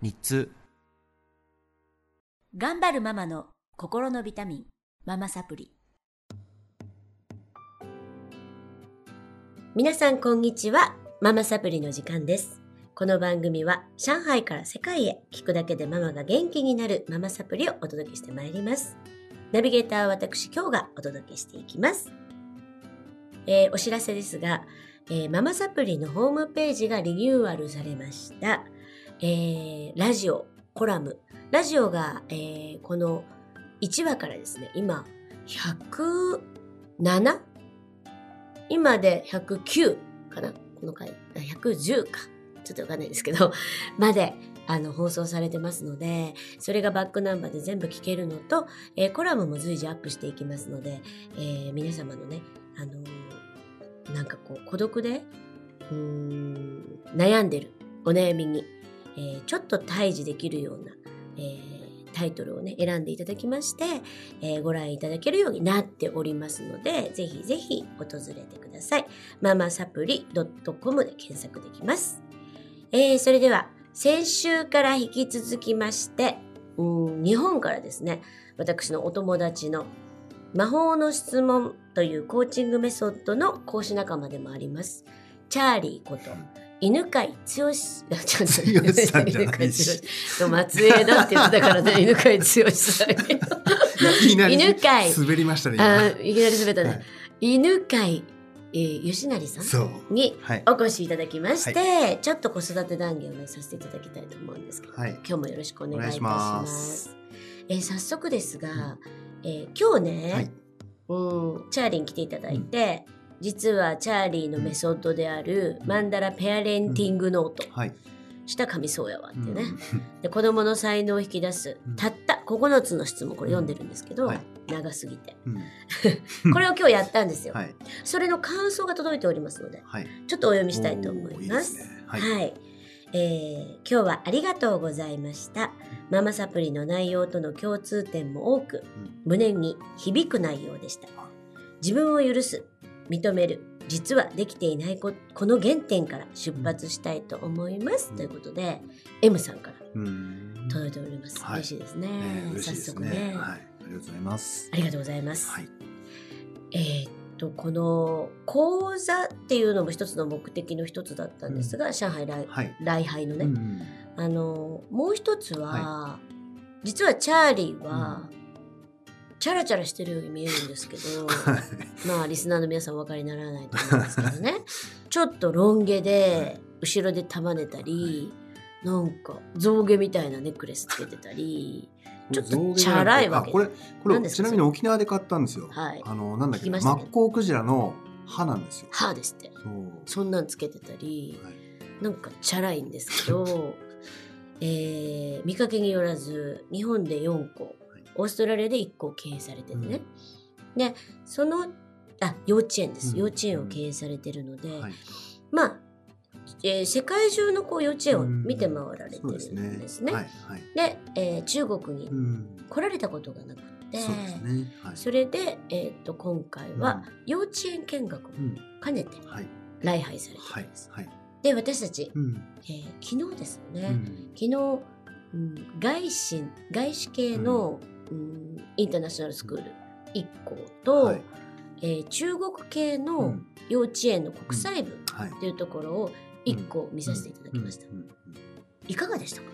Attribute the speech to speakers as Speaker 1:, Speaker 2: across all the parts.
Speaker 1: 日通
Speaker 2: 頑張るママの心のビタミン、ママサプリ。
Speaker 3: 皆さんこんにちは。ママサプリの時間です。この番組は上海から世界へ聞くだけでママが元気になるママサプリをお届けしてまいります。ナビゲーターは私今日がお届けしていきます。えーお知らせですが、えーママサプリのホームページがリニューアルされました。えーラジオ、コラム。ラジオが、えーこの1話からですね、今、107? 今で109かな？この回。110か。ちょっとわかんないですけど、まで、あの、放送されてますので、それがバックナンバーで全部聞けるのと、えーコラムも随時アップしていきますので、えー皆様のね、あのーなんかこう、孤独で、うーん、悩んでるお悩みに、えーちょっと対峙できるような、えータイトルをね、選んでいただきまして、えーご覧いただけるようになっておりますので、ぜひぜひ訪れてください。ママサプリ .com で検索できます。えーそれでは、先週から引き続きまして、うん日本からですね、私のお友達の魔法の質問というコーチングメソッドの講師仲間でもあります。チャーリーこと、犬飼剛、あ ちょっと
Speaker 4: 剛さんじゃないし
Speaker 3: 犬飼剛の末裔だって言ってたからね、犬飼剛さん。犬飼
Speaker 4: 滑りましたね。
Speaker 3: あ
Speaker 4: 今
Speaker 3: いきなり滑ったね。
Speaker 4: はい
Speaker 3: 犬飼、えー、吉成さん。に
Speaker 4: はい。
Speaker 3: お越しいただきまして、ちょっと子育て談義をねさせていただきたいと思うんですけど、
Speaker 4: はい。
Speaker 3: 今日もよろしくお願いいたし
Speaker 4: お
Speaker 3: ま。
Speaker 4: す
Speaker 3: えー早速ですが、えー今日ね、
Speaker 4: はい
Speaker 3: うん、チャーリーに来ていただいて、実はチャーリーのメソッドである、マンダラペアレンティングノート、
Speaker 4: はい。
Speaker 3: した神そうやわってね、
Speaker 4: うん。
Speaker 3: で子供の才能を引き出す、
Speaker 4: うん。
Speaker 3: たった9つの質問これ読んでるんですけど、
Speaker 4: はい。
Speaker 3: 長すぎて。
Speaker 4: うん。
Speaker 3: これを今日やったんですよ、
Speaker 4: はい。
Speaker 3: それの感想が届いておりますので
Speaker 4: はい。
Speaker 3: ちょっとお読みしたいと思いま
Speaker 4: です。はい。
Speaker 3: はい、えー今日はありがとうございました。ママサプリの内容との共通点も多く
Speaker 4: うん。
Speaker 3: 胸に響く内容でした。自分を許す認める。実はできていないここの原点から出発したいと思います、
Speaker 4: うん。
Speaker 3: ということで M さんから
Speaker 4: うん。
Speaker 3: 届いております、
Speaker 4: はい。
Speaker 3: 嬉しいですね。
Speaker 4: ね嬉しいです
Speaker 3: 早速ね。
Speaker 4: ね。はい。ありがとうございます。
Speaker 3: ありがとうございます、
Speaker 4: はい。
Speaker 3: えーっとこの講座っていうのも一つの目的の一つだったんですが、上海来
Speaker 4: はい。
Speaker 3: 礼拝のね、
Speaker 4: うん
Speaker 3: あのもう一つは、実はチャーリーは、チャラチャラしてるように見えるんですけど
Speaker 4: はい。
Speaker 3: まあリスナーの皆さんお分かりにならないと思うんですけどね。ちょっとロン毛で後ろで束ねたり、なんか象牙みたいなネックレスつけてたりちょっとチャラいわけ。
Speaker 4: あ、これ、これ、ちなみに沖縄で買ったんですよ。
Speaker 3: はい。
Speaker 4: あの、なんだっけ、マッコウクジラの歯なんですよ。
Speaker 3: 歯ですって。
Speaker 4: そう。
Speaker 3: そんなんつけてたり、
Speaker 4: はい。
Speaker 3: なんかチャラいんですけど、えー見かけによらず日本で4校オーストラリアで1校経営されててね、でそのあ幼稚園です、
Speaker 4: うん
Speaker 3: 幼稚園を経営されてるので、
Speaker 4: はい。
Speaker 3: まあ、えー世界中のこう幼稚園を見て回られてるん
Speaker 4: ですね。
Speaker 3: ですね。
Speaker 4: はい。はい。
Speaker 3: で、えー中国に
Speaker 4: うん。
Speaker 3: 来られたことがなくて、
Speaker 4: そね。はい。
Speaker 3: それで、えー、と今回は
Speaker 4: うん
Speaker 3: 幼稚園見学も
Speaker 4: うん。
Speaker 3: 兼ねて
Speaker 4: はい。
Speaker 3: 礼拝されて
Speaker 4: はい
Speaker 3: るんで。で私たち、
Speaker 4: うん。
Speaker 3: えー昨日ですよね、
Speaker 4: うん
Speaker 3: 昨日、うん、外資外資系の、うんインターナショナルスクール1校と、
Speaker 4: はい。
Speaker 3: えー中国系
Speaker 4: う
Speaker 3: の
Speaker 4: ん。
Speaker 3: 幼稚園の国際部
Speaker 4: はい。
Speaker 3: というところを1校見させていただきました、
Speaker 4: うん。うん。うん。
Speaker 3: いかがでしたか、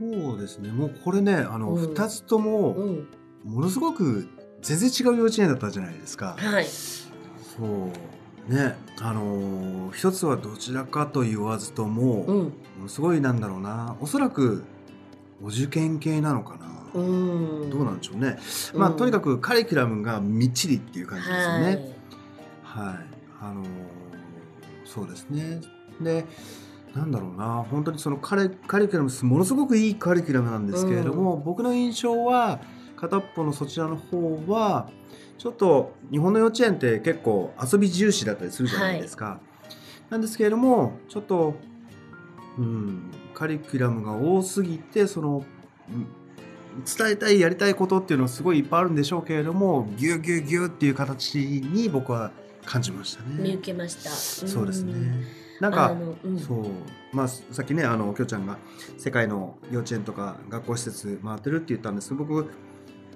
Speaker 4: そうですね。もうこれね、あの、
Speaker 3: うん。
Speaker 4: 二つとも、
Speaker 3: うん、
Speaker 4: ものすごく全然違う幼稚園だったじゃないですか。
Speaker 3: はい。
Speaker 4: そう。ね、あのー一つはどちらかと言わずとも、
Speaker 3: うん。
Speaker 4: ものすごいなんだろうな、おそらくお受験系なのかな。
Speaker 3: うん
Speaker 4: どうなんでしょうね。まあ、
Speaker 3: うん
Speaker 4: とにかくカリキュラムがみっちりっていう感じですよ
Speaker 3: はい
Speaker 4: ね。はい。あのーそうですね。で、なんだろうな本当にそのカレカリキュラムものすごくいいカリキュラムなんですけれども、僕の印象は片っぽのそちらの方はちょっと日本の幼稚園って結構遊び重視だったりするじゃないですか。なんですけれどもちょっと、うん、カリキュラムが多すぎてそのうん伝えたいやりたいことっていうのはすごいいっぱいあるんでしょうけれどもギュギュギュっていう形に僕は感じましたね。
Speaker 3: 見受けました。
Speaker 4: そうですね。
Speaker 3: な
Speaker 4: なんか、
Speaker 3: の、うん、
Speaker 4: そうまあさっきねあのきょうちゃんが世界の幼稚園とか学校施設回ってるって言ったんですけど僕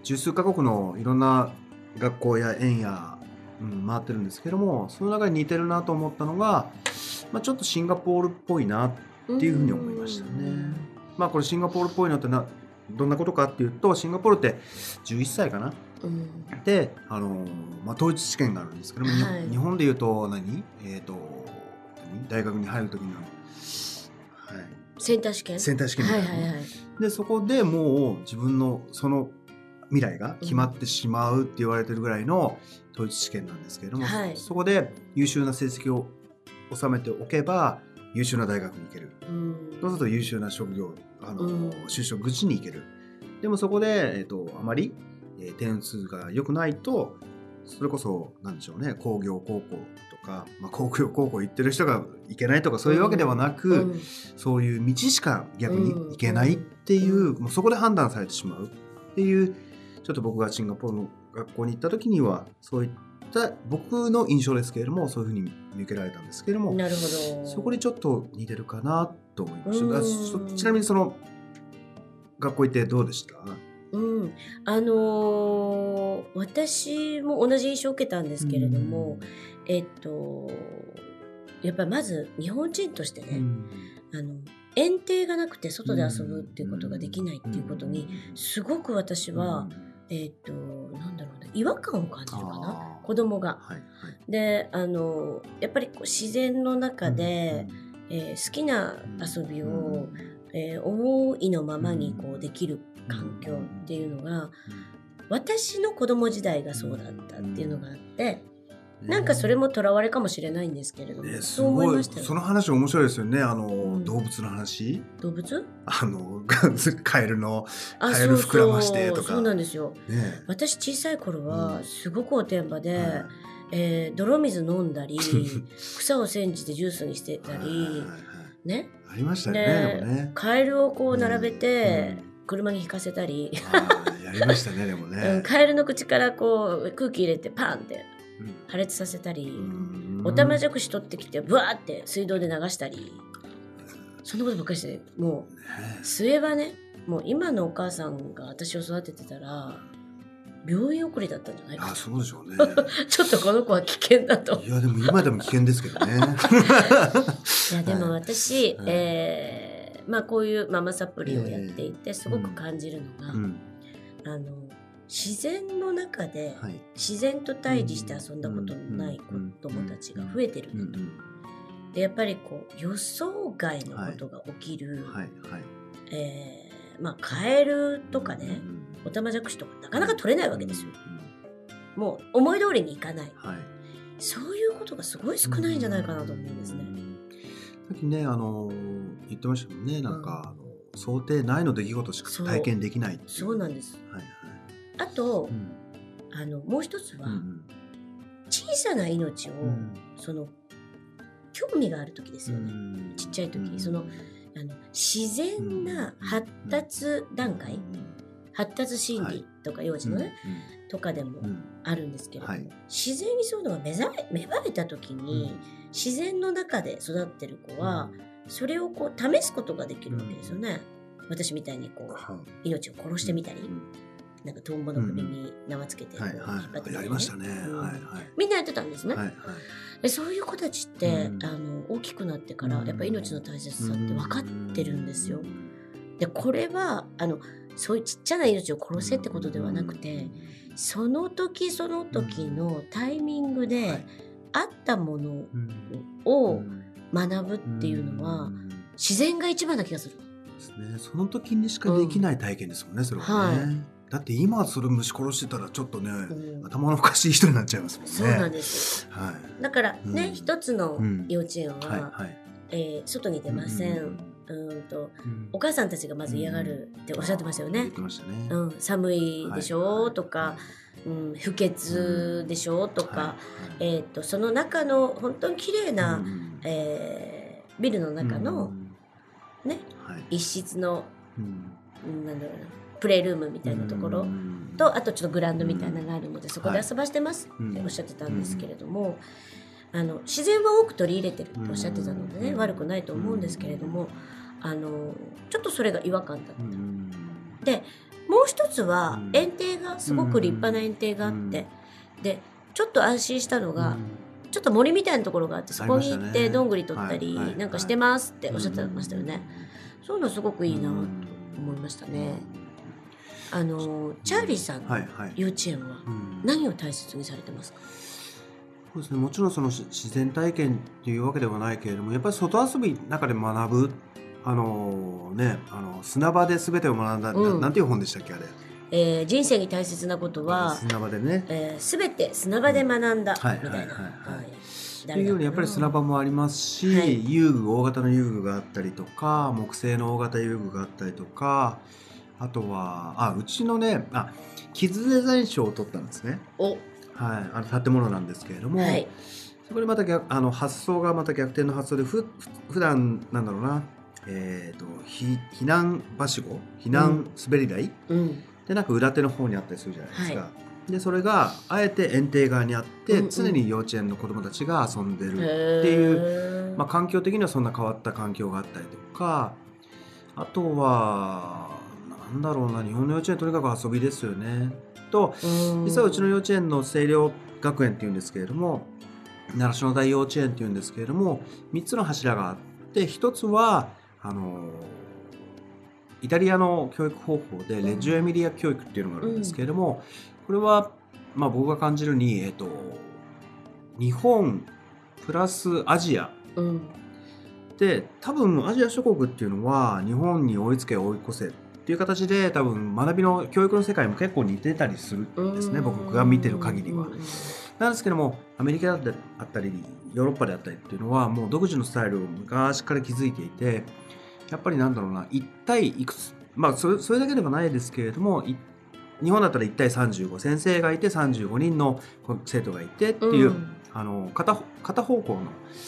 Speaker 4: 十数カ国のいろんな学校や園や、うん、回ってるんですけどもその中に似てるなと思ったのが、まあ、ちょっとシンガポールっぽいなっていうふうに思いましたね。まあこれシンガポールっぽいのってなどんなことかっていうとシンガポールって11歳かな。
Speaker 3: うん。
Speaker 4: で、あのまあ、統一試験があるんですけども、に
Speaker 3: はい。
Speaker 4: 日本でいうと何？えっ、と何？大学に入る時の、はい、
Speaker 3: センター試験？
Speaker 4: センター試験みたいな。ね
Speaker 3: はいはいはい。
Speaker 4: でそこでもう自分のその未来が決まってしまうって言われてるぐらいの統一試験なんですけれども、
Speaker 3: はい。
Speaker 4: そこで優秀な成績を収めておけば優秀な大学に行ける。
Speaker 3: うん。
Speaker 4: そうすると優秀な職業あの、
Speaker 3: うん。
Speaker 4: 就職口に行ける。でもそこで、えっとあまり、えー点数が良くないとそれこそなんでしょうね工業高校とか、まあ、工業高校行ってる人が行けないとかそういうわけではなく、
Speaker 3: うん。
Speaker 4: そういう道しか逆に行けないっていう、
Speaker 3: うん。
Speaker 4: もうそこで判断されてしまうっていうちょっと僕がシンガポールの学校に行った時にはそういった僕の印象ですけれどもそういうふうに見受けられたんですけれども
Speaker 3: なるほど。
Speaker 4: そこにちょっと似てるかなと思いまし
Speaker 3: うん。
Speaker 4: たちなみにその学校行ってどうでした？
Speaker 3: うん、あのー私も同じ印象を受けたんですけれども、えっとやっぱりまず日本人としてね、
Speaker 4: うん。
Speaker 3: あの園庭がなくて外で遊ぶっていうことができないっていうことにすごく私は、えっとなんだろうな違和感を感じるかな子供が。
Speaker 4: はいはい。
Speaker 3: であのやっぱりこう自然の中で、えー好きな遊びを、えー思いのままにこうできる環境っていうのが私の子供時代がそうだったっていうのがあってなんかそれもとらわれかもしれないんですけれども、
Speaker 4: ね、すごい。その話面白いですよね。あの、
Speaker 3: ん。
Speaker 4: 動物の話？
Speaker 3: 動物？
Speaker 4: あの カエルの
Speaker 3: あ
Speaker 4: カエル膨らましてとか。
Speaker 3: そうなんですよ。
Speaker 4: ね。
Speaker 3: 私小さい頃
Speaker 4: う
Speaker 3: は
Speaker 4: ん。
Speaker 3: すごくおてんばで、
Speaker 4: はい。
Speaker 3: えー泥水飲んだり 草を煎じてジュースにしてたり
Speaker 4: はい
Speaker 3: ね。
Speaker 4: ありましたよねね。
Speaker 3: カエルをこう並べて
Speaker 4: うん
Speaker 3: 車に引かせたり、
Speaker 4: やりましたねでも
Speaker 3: うん
Speaker 4: ね、
Speaker 3: カエルの口からこう空気入れてパンって破裂させたり、おたまじゃくし取ってきてブワーって水道で流したりそんなことばっかりしてもう
Speaker 4: ね
Speaker 3: 末はねもう今のお母さんが私を育ててたら病院送りだったんじゃないか
Speaker 4: あ
Speaker 3: な
Speaker 4: そうでしょうね。
Speaker 3: ちょっとこの子は危険だと。
Speaker 4: いやでも今でも危険ですけどね。
Speaker 3: いやでも
Speaker 4: はい。
Speaker 3: 私、
Speaker 4: はい。
Speaker 3: えーまあこういうママサプリをやっていてすごく感じるのが、
Speaker 4: うん。
Speaker 3: あの自然の中で
Speaker 4: はい。
Speaker 3: 自然と対峙して遊んだことのない
Speaker 4: うん
Speaker 3: 子供たちが増えてる
Speaker 4: うん。
Speaker 3: ん。だと。でやっぱりこう予想外のことが起きる、
Speaker 4: はい。はい。
Speaker 3: えーまあカエルとかね、
Speaker 4: うん
Speaker 3: オタマジャクシとかなかなか取れないわけですよ。
Speaker 4: うん
Speaker 3: もう思い通りにいかない。
Speaker 4: はい。
Speaker 3: そういうことがすごい少ないんじゃないかなと思うんですね。
Speaker 4: さっきねあの言ってましたもんね。なんか、あの想定内の出来事しか体験できない
Speaker 3: そうなんです。
Speaker 4: はいはい
Speaker 3: あと、
Speaker 4: うん
Speaker 3: あのもう一つは、
Speaker 4: うん
Speaker 3: 小さな命を、
Speaker 4: うん。
Speaker 3: その興味がある時ですよね。
Speaker 4: うん。
Speaker 3: ちっちゃい時。
Speaker 4: うん。
Speaker 3: そのあの自然な発達段階、発達心理とか幼児のね、とかでもあるんですけれども、
Speaker 4: はい。
Speaker 3: 自然にそういうのが目覚め芽生えた時に、自然の中で育ってる子は、それをこう試すことができるわけですよね。私みたいにこう
Speaker 4: はい。
Speaker 3: 命を殺してみたり、
Speaker 4: うん
Speaker 3: なんかトンボの首に縄つけて引っ張って
Speaker 4: やりましたね。
Speaker 3: みんなやってたんですね。でそういう子たちって、
Speaker 4: うん。
Speaker 3: あの大きくなってから、
Speaker 4: うん。
Speaker 3: やっぱ命の大切さって分かってるんですよ。でこれはあのそういうちっちゃな命を殺せってことではなくて、その時その時のタイミング
Speaker 4: は
Speaker 3: で
Speaker 4: い。
Speaker 3: あったもの
Speaker 4: うん。
Speaker 3: を学ぶっていうのは
Speaker 4: ん。
Speaker 3: 自然が一番な気がする。
Speaker 4: ですね。その時にしかできない体験ですもんねそれはね、
Speaker 3: は
Speaker 4: だって今それ虫殺してたらちょっとね、
Speaker 3: うん。
Speaker 4: 頭のおかしい人になっちゃいますもんね。
Speaker 3: そうなんですよ。
Speaker 4: はい。
Speaker 3: だからね、
Speaker 4: うん。
Speaker 3: 一つの
Speaker 4: うん。
Speaker 3: 幼稚園は、
Speaker 4: はいはい。
Speaker 3: えー外に出ません。
Speaker 4: うん
Speaker 3: うんと
Speaker 4: うん。
Speaker 3: お母さんたちがまず嫌がるっておっしゃってましたよね。
Speaker 4: 言っ。てましたね。
Speaker 3: うん、寒いでしょ、
Speaker 4: はい
Speaker 3: とか、うん、不潔でしょ、とか、
Speaker 4: はい
Speaker 3: えー、とその中の本当に綺麗な、
Speaker 4: うん
Speaker 3: えービルの中
Speaker 4: う
Speaker 3: の
Speaker 4: ん
Speaker 3: ね
Speaker 4: はい。
Speaker 3: 一室の、
Speaker 4: うん
Speaker 3: うん。なんだろうなプレイルームみたいなところ。
Speaker 4: うん。
Speaker 3: とあとちょっとグラウンドみたいなのがあるのでそこで
Speaker 4: はい
Speaker 3: 遊ばしてます
Speaker 4: うん
Speaker 3: っておっしゃってたんですけれども、あの自然は多く取り入れてるっておっしゃってたのでね、
Speaker 4: うん。
Speaker 3: 悪くないと思うんですけれどもあのちょっとそれが違和感だった。
Speaker 4: うん。
Speaker 3: でもう一つは
Speaker 4: うん。
Speaker 3: 園庭がすごく立派な園庭があって、でちょっと安心したのが、ちょっと森みたいなところがあってそこに行ってどんぐり取ったりなんかしてますっておっしゃってましたよね。そういうのすごくいいなと
Speaker 4: うん。
Speaker 3: 思いましたね。あのチャーリーさん幼稚園は
Speaker 4: うん。
Speaker 3: 何を大切にされてますか？
Speaker 4: そうですね、もちろんそのし自然体験っていうわけではないけれどもやっぱり外遊びの中で学ぶあのねあの砂場で全てを学んだ、
Speaker 3: うん。
Speaker 4: なんていう本でしたっけあれ？
Speaker 3: えー人生に大切なことは、
Speaker 4: 砂場でね。
Speaker 3: えー、全て砂場で学んだみたいな。
Speaker 4: はいはいはいはい。
Speaker 3: はい。
Speaker 4: っていうようにやっぱり砂場もありますし、
Speaker 3: はい。
Speaker 4: 遊具大型の遊具があったりとか木製の大型遊具があったりとかあとはあうちのねあキッズデザイン賞を取ったんですね、
Speaker 3: お。
Speaker 4: はい、あの建物なんですけれども、
Speaker 3: はい。
Speaker 4: そこでまた逆あの発想がまた逆転の発想でふふ普段なんだろうなえー、とひ避難はしご避難滑り台、
Speaker 3: うん。
Speaker 4: でなんか裏手の方にあったりするじゃないですか、でそれがあえて園庭側にあって、
Speaker 3: うんうん。
Speaker 4: 常に幼稚園の子どもたちが遊んでる
Speaker 3: って
Speaker 4: いうまあ、環境的にはそんな変わった環境があったりとかあとはなんだろうな日本の幼稚園とにかく遊びですよね。と実はうちの幼稚園の清涼学園っていうんですけれども習志野大幼稚園っていうんですけれども3つの柱があって1つはあのイタリアの教育方法でレッジオエミリア教育っていうのがあるんですけれども、これは、まあ、僕が感じるに、えっと、日本プラスアジア
Speaker 3: うん。
Speaker 4: で多分アジア諸国っていうのは日本に追いつけ追い越せっていう形で多分学びの教育の世界も結構似てたりするんですね僕が見てる限りは。なんですけどもアメリカであったりヨーロッパであったりっていうのはもう独自のスタイルを昔から築いていてやっぱりなんだろうな1対いくつまあそれそれだけではないですけれどもい日本だったら1対35先生がいて35人の生徒がいてっていう、
Speaker 3: ん
Speaker 4: あの片片方向の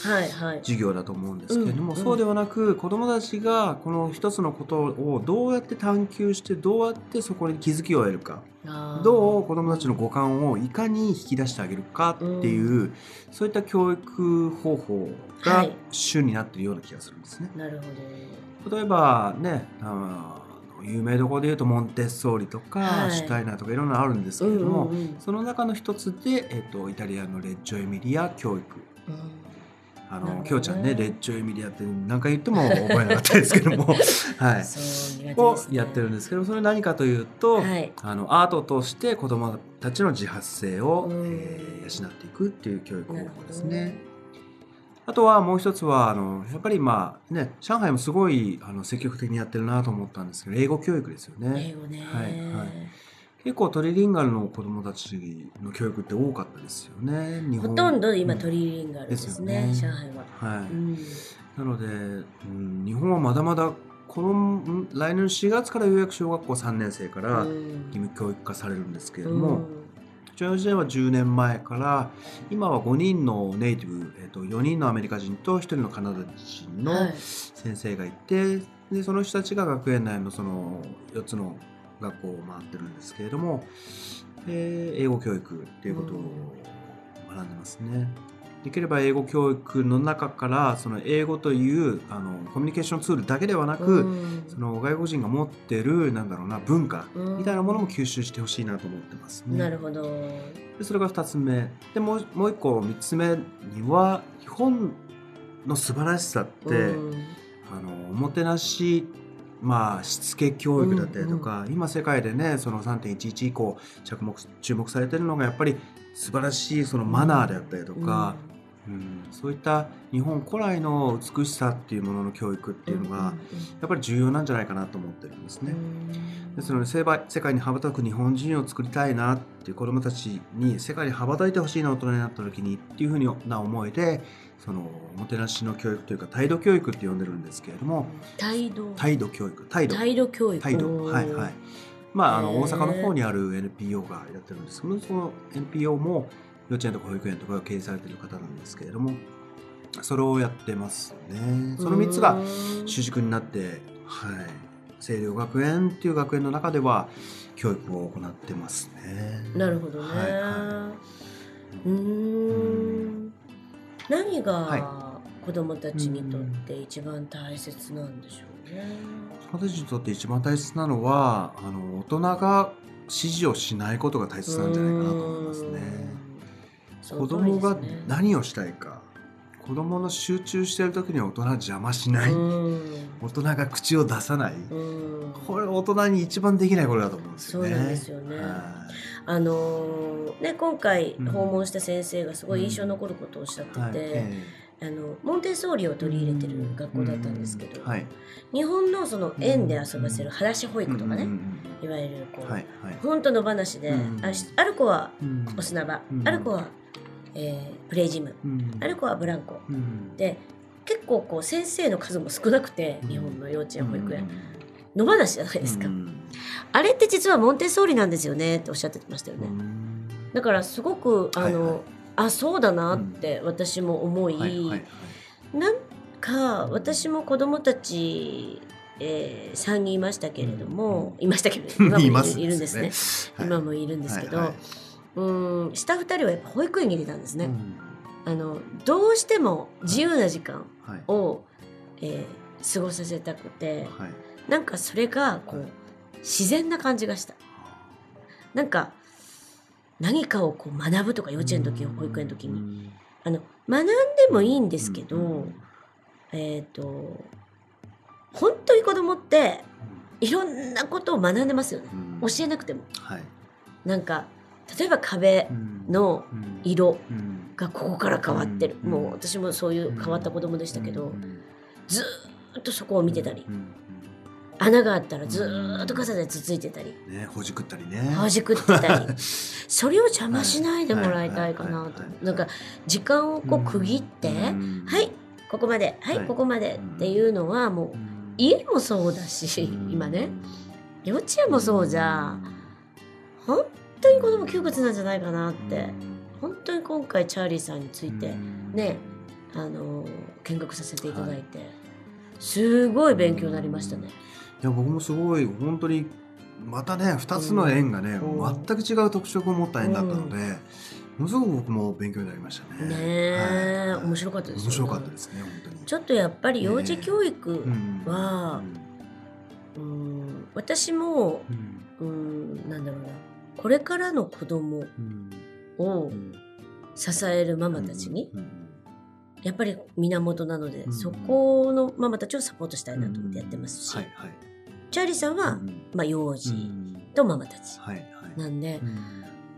Speaker 3: はいはい。
Speaker 4: 授業だと思うんですけれども、
Speaker 3: うんうん。
Speaker 4: そうではなく子どもたちがこの一つのことをどうやって探求してどうやってそこに気づきを得るかどう子どもたちの五感をいかに引き出してあげるかっていう、そういった教育方法が
Speaker 3: はい。
Speaker 4: 主になっているような気がするんですね。
Speaker 3: なるほど
Speaker 4: 例えばねあの有名どころで言うとモンテッソーリとか、
Speaker 3: はい。
Speaker 4: シュタイナーとかいろんなのあるんですけれども、
Speaker 3: うんうんうん。
Speaker 4: その中の一つで、えっと、イタリアのレッジョエミリア教育。
Speaker 3: うん。
Speaker 4: あの
Speaker 3: ね
Speaker 4: きょうちゃんねレッジョエミリアって何回言っても 覚えなかったですけども はい。
Speaker 3: そう苦手
Speaker 4: をやってるんですけどそれ何かというと、
Speaker 3: はい。
Speaker 4: あのアートとして子どもたちの自発性を、
Speaker 3: うん。
Speaker 4: えー養っていくっていう教育方法ですね。あとはもう一つはあのやっぱりまあね上海もすごいあの積極的にやってるなと思ったんですけど英語教育ですよね。
Speaker 3: 英語ね。
Speaker 4: はいはい。結構トリリンガルの子どもたちの教育って多かったですよね。日本。
Speaker 3: ほとんど今
Speaker 4: うん。
Speaker 3: トリリンガルですね,、
Speaker 4: ですよ
Speaker 3: 上
Speaker 4: ね
Speaker 3: 海は、
Speaker 4: はい。
Speaker 3: うん。
Speaker 4: なので、うん、日本はまだまだこのん来年4月からようやく小学校3年生から
Speaker 3: うん。
Speaker 4: 義務教育化されるんですけれども、
Speaker 3: うん
Speaker 4: うちの時代は10年前から今は5人のネイティブ、えっと4人のアメリカ人と1人のカナダ人の
Speaker 3: はい
Speaker 4: 先生がいて、でその人たちが学園内のその4つの学校を回ってるんですけれども、で英語教育っていうことを学んでますね。できれば英語教育の中からその英語というあのコミュニケーションツールだけではなく、
Speaker 3: うん。
Speaker 4: その外国人が持ってるなんだろうな文化
Speaker 3: うん。
Speaker 4: みたいなものも吸収してほしいなと思ってますね。
Speaker 3: なるほど。
Speaker 4: でそれが2つ目。でもうもう1個3つ目には日本の素晴らしさって、
Speaker 3: うん。
Speaker 4: あのおもてなしまあしつけ教育だったりとか、今世界でねその3.11以降着目注目されてるのがやっぱり素晴らしいそのマナーであったりとか、うんうん、そういった日本古来の美しさっていうものの教育っていうのが、やっぱり重要なんじゃないかなと思ってるんですね。ですので世界に羽ばたく日本人を作りたいなっていう子どもたちに世界に羽ばたいてほしいな大人になった時にっていうふうな思いでそのおもてなしの教育というか態度教育って呼んでるんですけれども
Speaker 3: 態度。
Speaker 4: 態度教育。態度。
Speaker 3: 態度教育。
Speaker 4: 態度。はいはい。まああの大阪の方にある NPO がやってるんですけどその NPO も幼稚園とか保育園とかが経営されてる方なんですけれどもそれをやってますね。その3つが主軸になってはい。清涼学園っていう学園の中では教育を行ってますね。
Speaker 3: なるほどね、
Speaker 4: はいは
Speaker 3: うーん。何
Speaker 4: はい。
Speaker 3: が子供たちにとって一番大切なんでしょうね、
Speaker 4: 子供たちにとって一番大切なのはあの大人が指示をしないことが大切なんじゃないかなと思いますね。子供が何をしたいか。子供の集中している時には大人は邪魔しない、大人が口を出さない、これ大人に一番できないことだと思うんですよね。
Speaker 3: そうなんですよね。
Speaker 4: はい。
Speaker 3: あのーね今回
Speaker 4: うん
Speaker 3: 訪問した先生がすごい印象に残ることをおっしゃってて、
Speaker 4: はい。え
Speaker 3: あのモンテッソーリを取り入れてる学校だったんですけど、
Speaker 4: うん。はい、
Speaker 3: 日本のその園で遊ばせる裸足保育とかね、
Speaker 4: うん
Speaker 3: いわゆるこう、
Speaker 4: はい。はい。
Speaker 3: 本当の話で、
Speaker 4: うん
Speaker 3: ある子は
Speaker 4: うん。
Speaker 3: お砂場、
Speaker 4: うん。
Speaker 3: ある子は、えープレイジム。
Speaker 4: うん。
Speaker 3: ある子はブランコ。
Speaker 4: うん。
Speaker 3: で結構こう先生の数も少なくて、
Speaker 4: うん。
Speaker 3: 日本の幼稚園保育園、野放しじゃないですか、
Speaker 4: うん。
Speaker 3: あれって実はモンテッソーリなんですよねっておっしゃってましたよね、
Speaker 4: うん。
Speaker 3: だからすごくあの、
Speaker 4: はいはい。
Speaker 3: あそうだなって私も思い、
Speaker 4: はいはいはい。
Speaker 3: なんか私も子供たち、えー、3人いましたけれども、いましたけど 今もいるんですね。
Speaker 4: はい。
Speaker 3: 今もいるんですけど、
Speaker 4: はいはい
Speaker 3: うん。下2人はやっぱ保育園に入れたんですね、
Speaker 4: うん。
Speaker 3: あのどうしても自由な時間
Speaker 4: はい。
Speaker 3: を、えー過ごさせたくて
Speaker 4: はい。
Speaker 3: なんかそれがこう自然な感じがした。なんか何かをこう学ぶとか幼稚園の時保育園の時に。
Speaker 4: に
Speaker 3: あの学んでもいいんですけど、
Speaker 4: うん
Speaker 3: えっ、と本当に子供っていろんなことを学んでますよね。教えなくても。
Speaker 4: はい。
Speaker 3: なんか例えば壁の
Speaker 4: うん。
Speaker 3: 色
Speaker 4: うん。
Speaker 3: がここから変わってる、
Speaker 4: うん。
Speaker 3: もう私もそういう変わった子供でしたけど、
Speaker 4: うん。
Speaker 3: ずーっとそこを見てたり、
Speaker 4: うん。
Speaker 3: 穴があったらずーっと傘でつついてたり、
Speaker 4: ねほじくったりね。
Speaker 3: はじくってたり。それを邪魔しないでもらいたいかなと。なんか時間をこう区切って、
Speaker 4: うん。
Speaker 3: はいここまではい、
Speaker 4: はい。
Speaker 3: ここまでっていうのはもう家もそうだし、今ね。幼稚園もそうじゃ本当に子供窮屈なんじゃないかなって、本当に今回チャーリーさんについてね、あの見学させていただいて、すごい勉強になりましたね。
Speaker 4: いや僕もすごい本当にまたね2つの園がね、
Speaker 3: うん。
Speaker 4: 全く違う特色を持った園だったので、ものすごく僕も勉強になりましたね。
Speaker 3: ねえ、
Speaker 4: はい。
Speaker 3: 面白かったですよね。
Speaker 4: 面白かったですね本当に。
Speaker 3: ちょっとやっぱり幼児教育
Speaker 4: うん
Speaker 3: は、うん私も、
Speaker 4: うん。
Speaker 3: うん、なんだろうなこれからの子供
Speaker 4: うん。
Speaker 3: を
Speaker 4: うん。
Speaker 3: 支えるママたちに、
Speaker 4: うん
Speaker 3: やっぱり源なので、
Speaker 4: うん
Speaker 3: そこのママたちをサポートしたいなと思ってやってますし、チャーリーさんは、
Speaker 4: うん
Speaker 3: まあ、幼
Speaker 4: う
Speaker 3: 児
Speaker 4: ん。
Speaker 3: とママたちなんで、
Speaker 4: うん。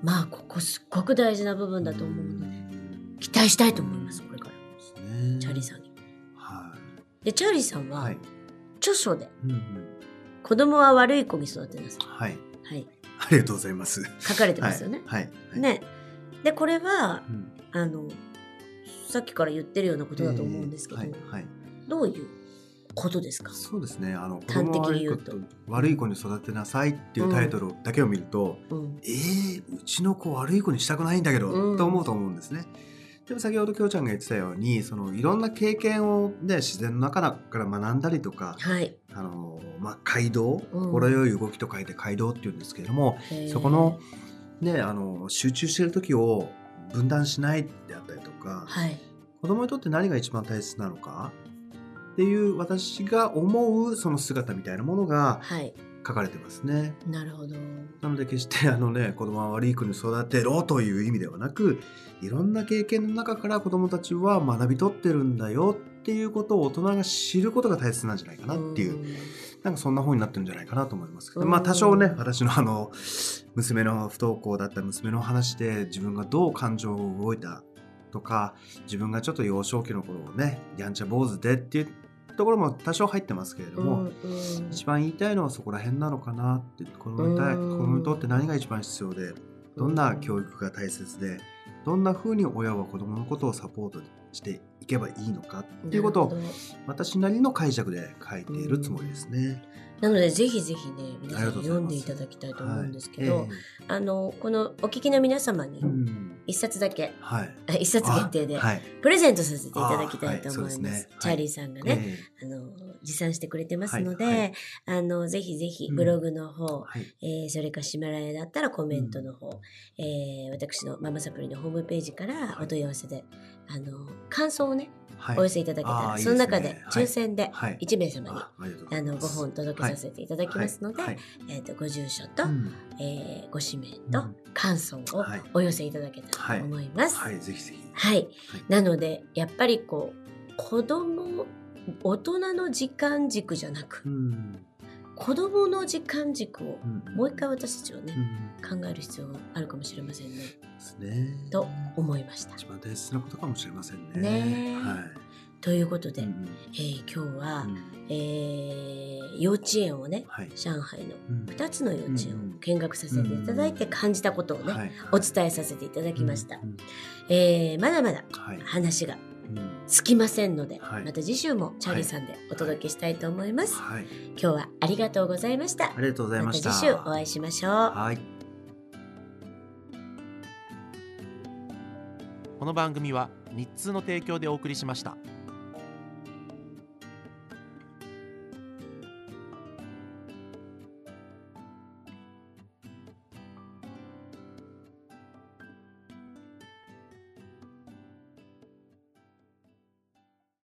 Speaker 3: まあここすっごく大事な部分だと思うので、
Speaker 4: ん。
Speaker 3: 期待したいと思いますこれから。チャーリーさんに。
Speaker 4: は
Speaker 3: でチャーリーさんは、著書で
Speaker 4: うんうん「
Speaker 3: 子供は悪い子に育てなさい。
Speaker 4: はい」
Speaker 3: はい、
Speaker 4: ありがとうございます。
Speaker 3: 書かれてますよね。
Speaker 4: はい。はい。
Speaker 3: ね。でこれは
Speaker 4: うん。
Speaker 3: あのさっきから言ってるようなことだと思うんですけど、
Speaker 4: えーはい。はい。
Speaker 3: どういうことですか？
Speaker 4: そうですね。あの子
Speaker 3: 端的に言うと。
Speaker 4: 悪い子に育てなさいっていうタイトルだけを見ると、
Speaker 3: うん。
Speaker 4: えー、うちの子悪い子にしたくないんだけど、
Speaker 3: うん。
Speaker 4: と思うと思うんですね。でも先ほどきょうちゃんが言ってたようにそのいろんな経験を、ね、自然の中から学んだりとか、
Speaker 3: はい。
Speaker 4: あのまあ、街道
Speaker 3: うん。
Speaker 4: 心よい動きと書いて街道っていうんですけれども、
Speaker 3: へー。
Speaker 4: そこの,、ね、あの集中してる時を分断しないであったりとか、
Speaker 3: はい。
Speaker 4: 子供にとって何が一番大切なのかっていう私が思うその姿みたいなものが
Speaker 3: はい
Speaker 4: 書かれてますね。
Speaker 3: なるほど。
Speaker 4: なので決して あのね子供は悪い子に育てろという意味ではなくいろんな経験の中から子供たちは学び取ってるんだよっていうことを大人が知ることが大切なんじゃないかなっていう、
Speaker 3: ん。
Speaker 4: なんかそんな本になってるんじゃないかなと思いますけど、
Speaker 3: うん。
Speaker 4: まあ多少ね私のあの娘の不登校だった娘の話で自分がどう感情を動いたとか自分がちょっと幼少期の頃ねやんちゃ坊主でっていうところも多少入ってますけれども、
Speaker 3: うんうん。
Speaker 4: 一番言いたいのはそこら辺なのかなって子供に対
Speaker 3: うん。
Speaker 4: 子供にとって何が一番必要でどんな教育が大切でどんな風に親は子供のことをサポートしていけばいいのかっていうことを私なりの解釈で書いているつもりですね。
Speaker 3: なのでぜひぜひね皆さん読んでいただきたいと思うんですけど、
Speaker 4: はい。え
Speaker 3: あのこのお聞きの皆様に一冊だけ、
Speaker 4: はい。
Speaker 3: あ一冊限定で。プレゼントさせていただきたいと思います。
Speaker 4: あはいすね。はい。
Speaker 3: チャーリーさんがね、
Speaker 4: え
Speaker 3: あの持参してくれてますので、あのぜひぜひ
Speaker 4: うん。
Speaker 3: ブログの方、
Speaker 4: えはい。
Speaker 3: えーそれかシマラヤだったらコメントの方、えー私のママサプリのホームページからお問い合わせで、あの感想をね、
Speaker 4: はい。
Speaker 3: お寄せいただけたら、その中で抽選で
Speaker 4: はい。
Speaker 3: 1名様に、
Speaker 4: あ
Speaker 3: のご本届けさせていただきますので、
Speaker 4: はい。
Speaker 3: えー、とご住所と、
Speaker 4: うん。
Speaker 3: えーご氏名
Speaker 4: う
Speaker 3: と
Speaker 4: ん。
Speaker 3: 感想を
Speaker 4: はい。
Speaker 3: お寄せいただけたらと思います。
Speaker 4: はい、ぜひぜひ。
Speaker 3: はい。なので、やっぱりこう、子供、大人の時間軸じゃなく
Speaker 4: う、ん。
Speaker 3: 子供の時間軸を
Speaker 4: うん
Speaker 3: もう一回私たちはね、
Speaker 4: うん。
Speaker 3: 考える必要があるかもしれませんね。
Speaker 4: ですね。
Speaker 3: と思いました。
Speaker 4: 一番大切なことかもしれませんね。
Speaker 3: ねえ
Speaker 4: はい。
Speaker 3: ということで、
Speaker 4: うん
Speaker 3: えー今日は、
Speaker 4: うん
Speaker 3: えー幼稚園をね、
Speaker 4: はい。
Speaker 3: 上海の
Speaker 4: うん
Speaker 3: 2つの幼稚園
Speaker 4: うん
Speaker 3: を見学させていただいて感じたことをね、
Speaker 4: はい
Speaker 3: お伝えさせていただきました。
Speaker 4: うんうん
Speaker 3: えーまだまだ
Speaker 4: はい。
Speaker 3: 話が
Speaker 4: うん
Speaker 3: 尽きませんので、
Speaker 4: はい
Speaker 3: また次週もチャーリーさんでお届けしたいと思います。
Speaker 4: はい。
Speaker 3: 今日はありがとうございました。
Speaker 4: ありがとうございました。
Speaker 3: た次週お会いしましょう。
Speaker 1: この番組は日通の提供でお送りしました。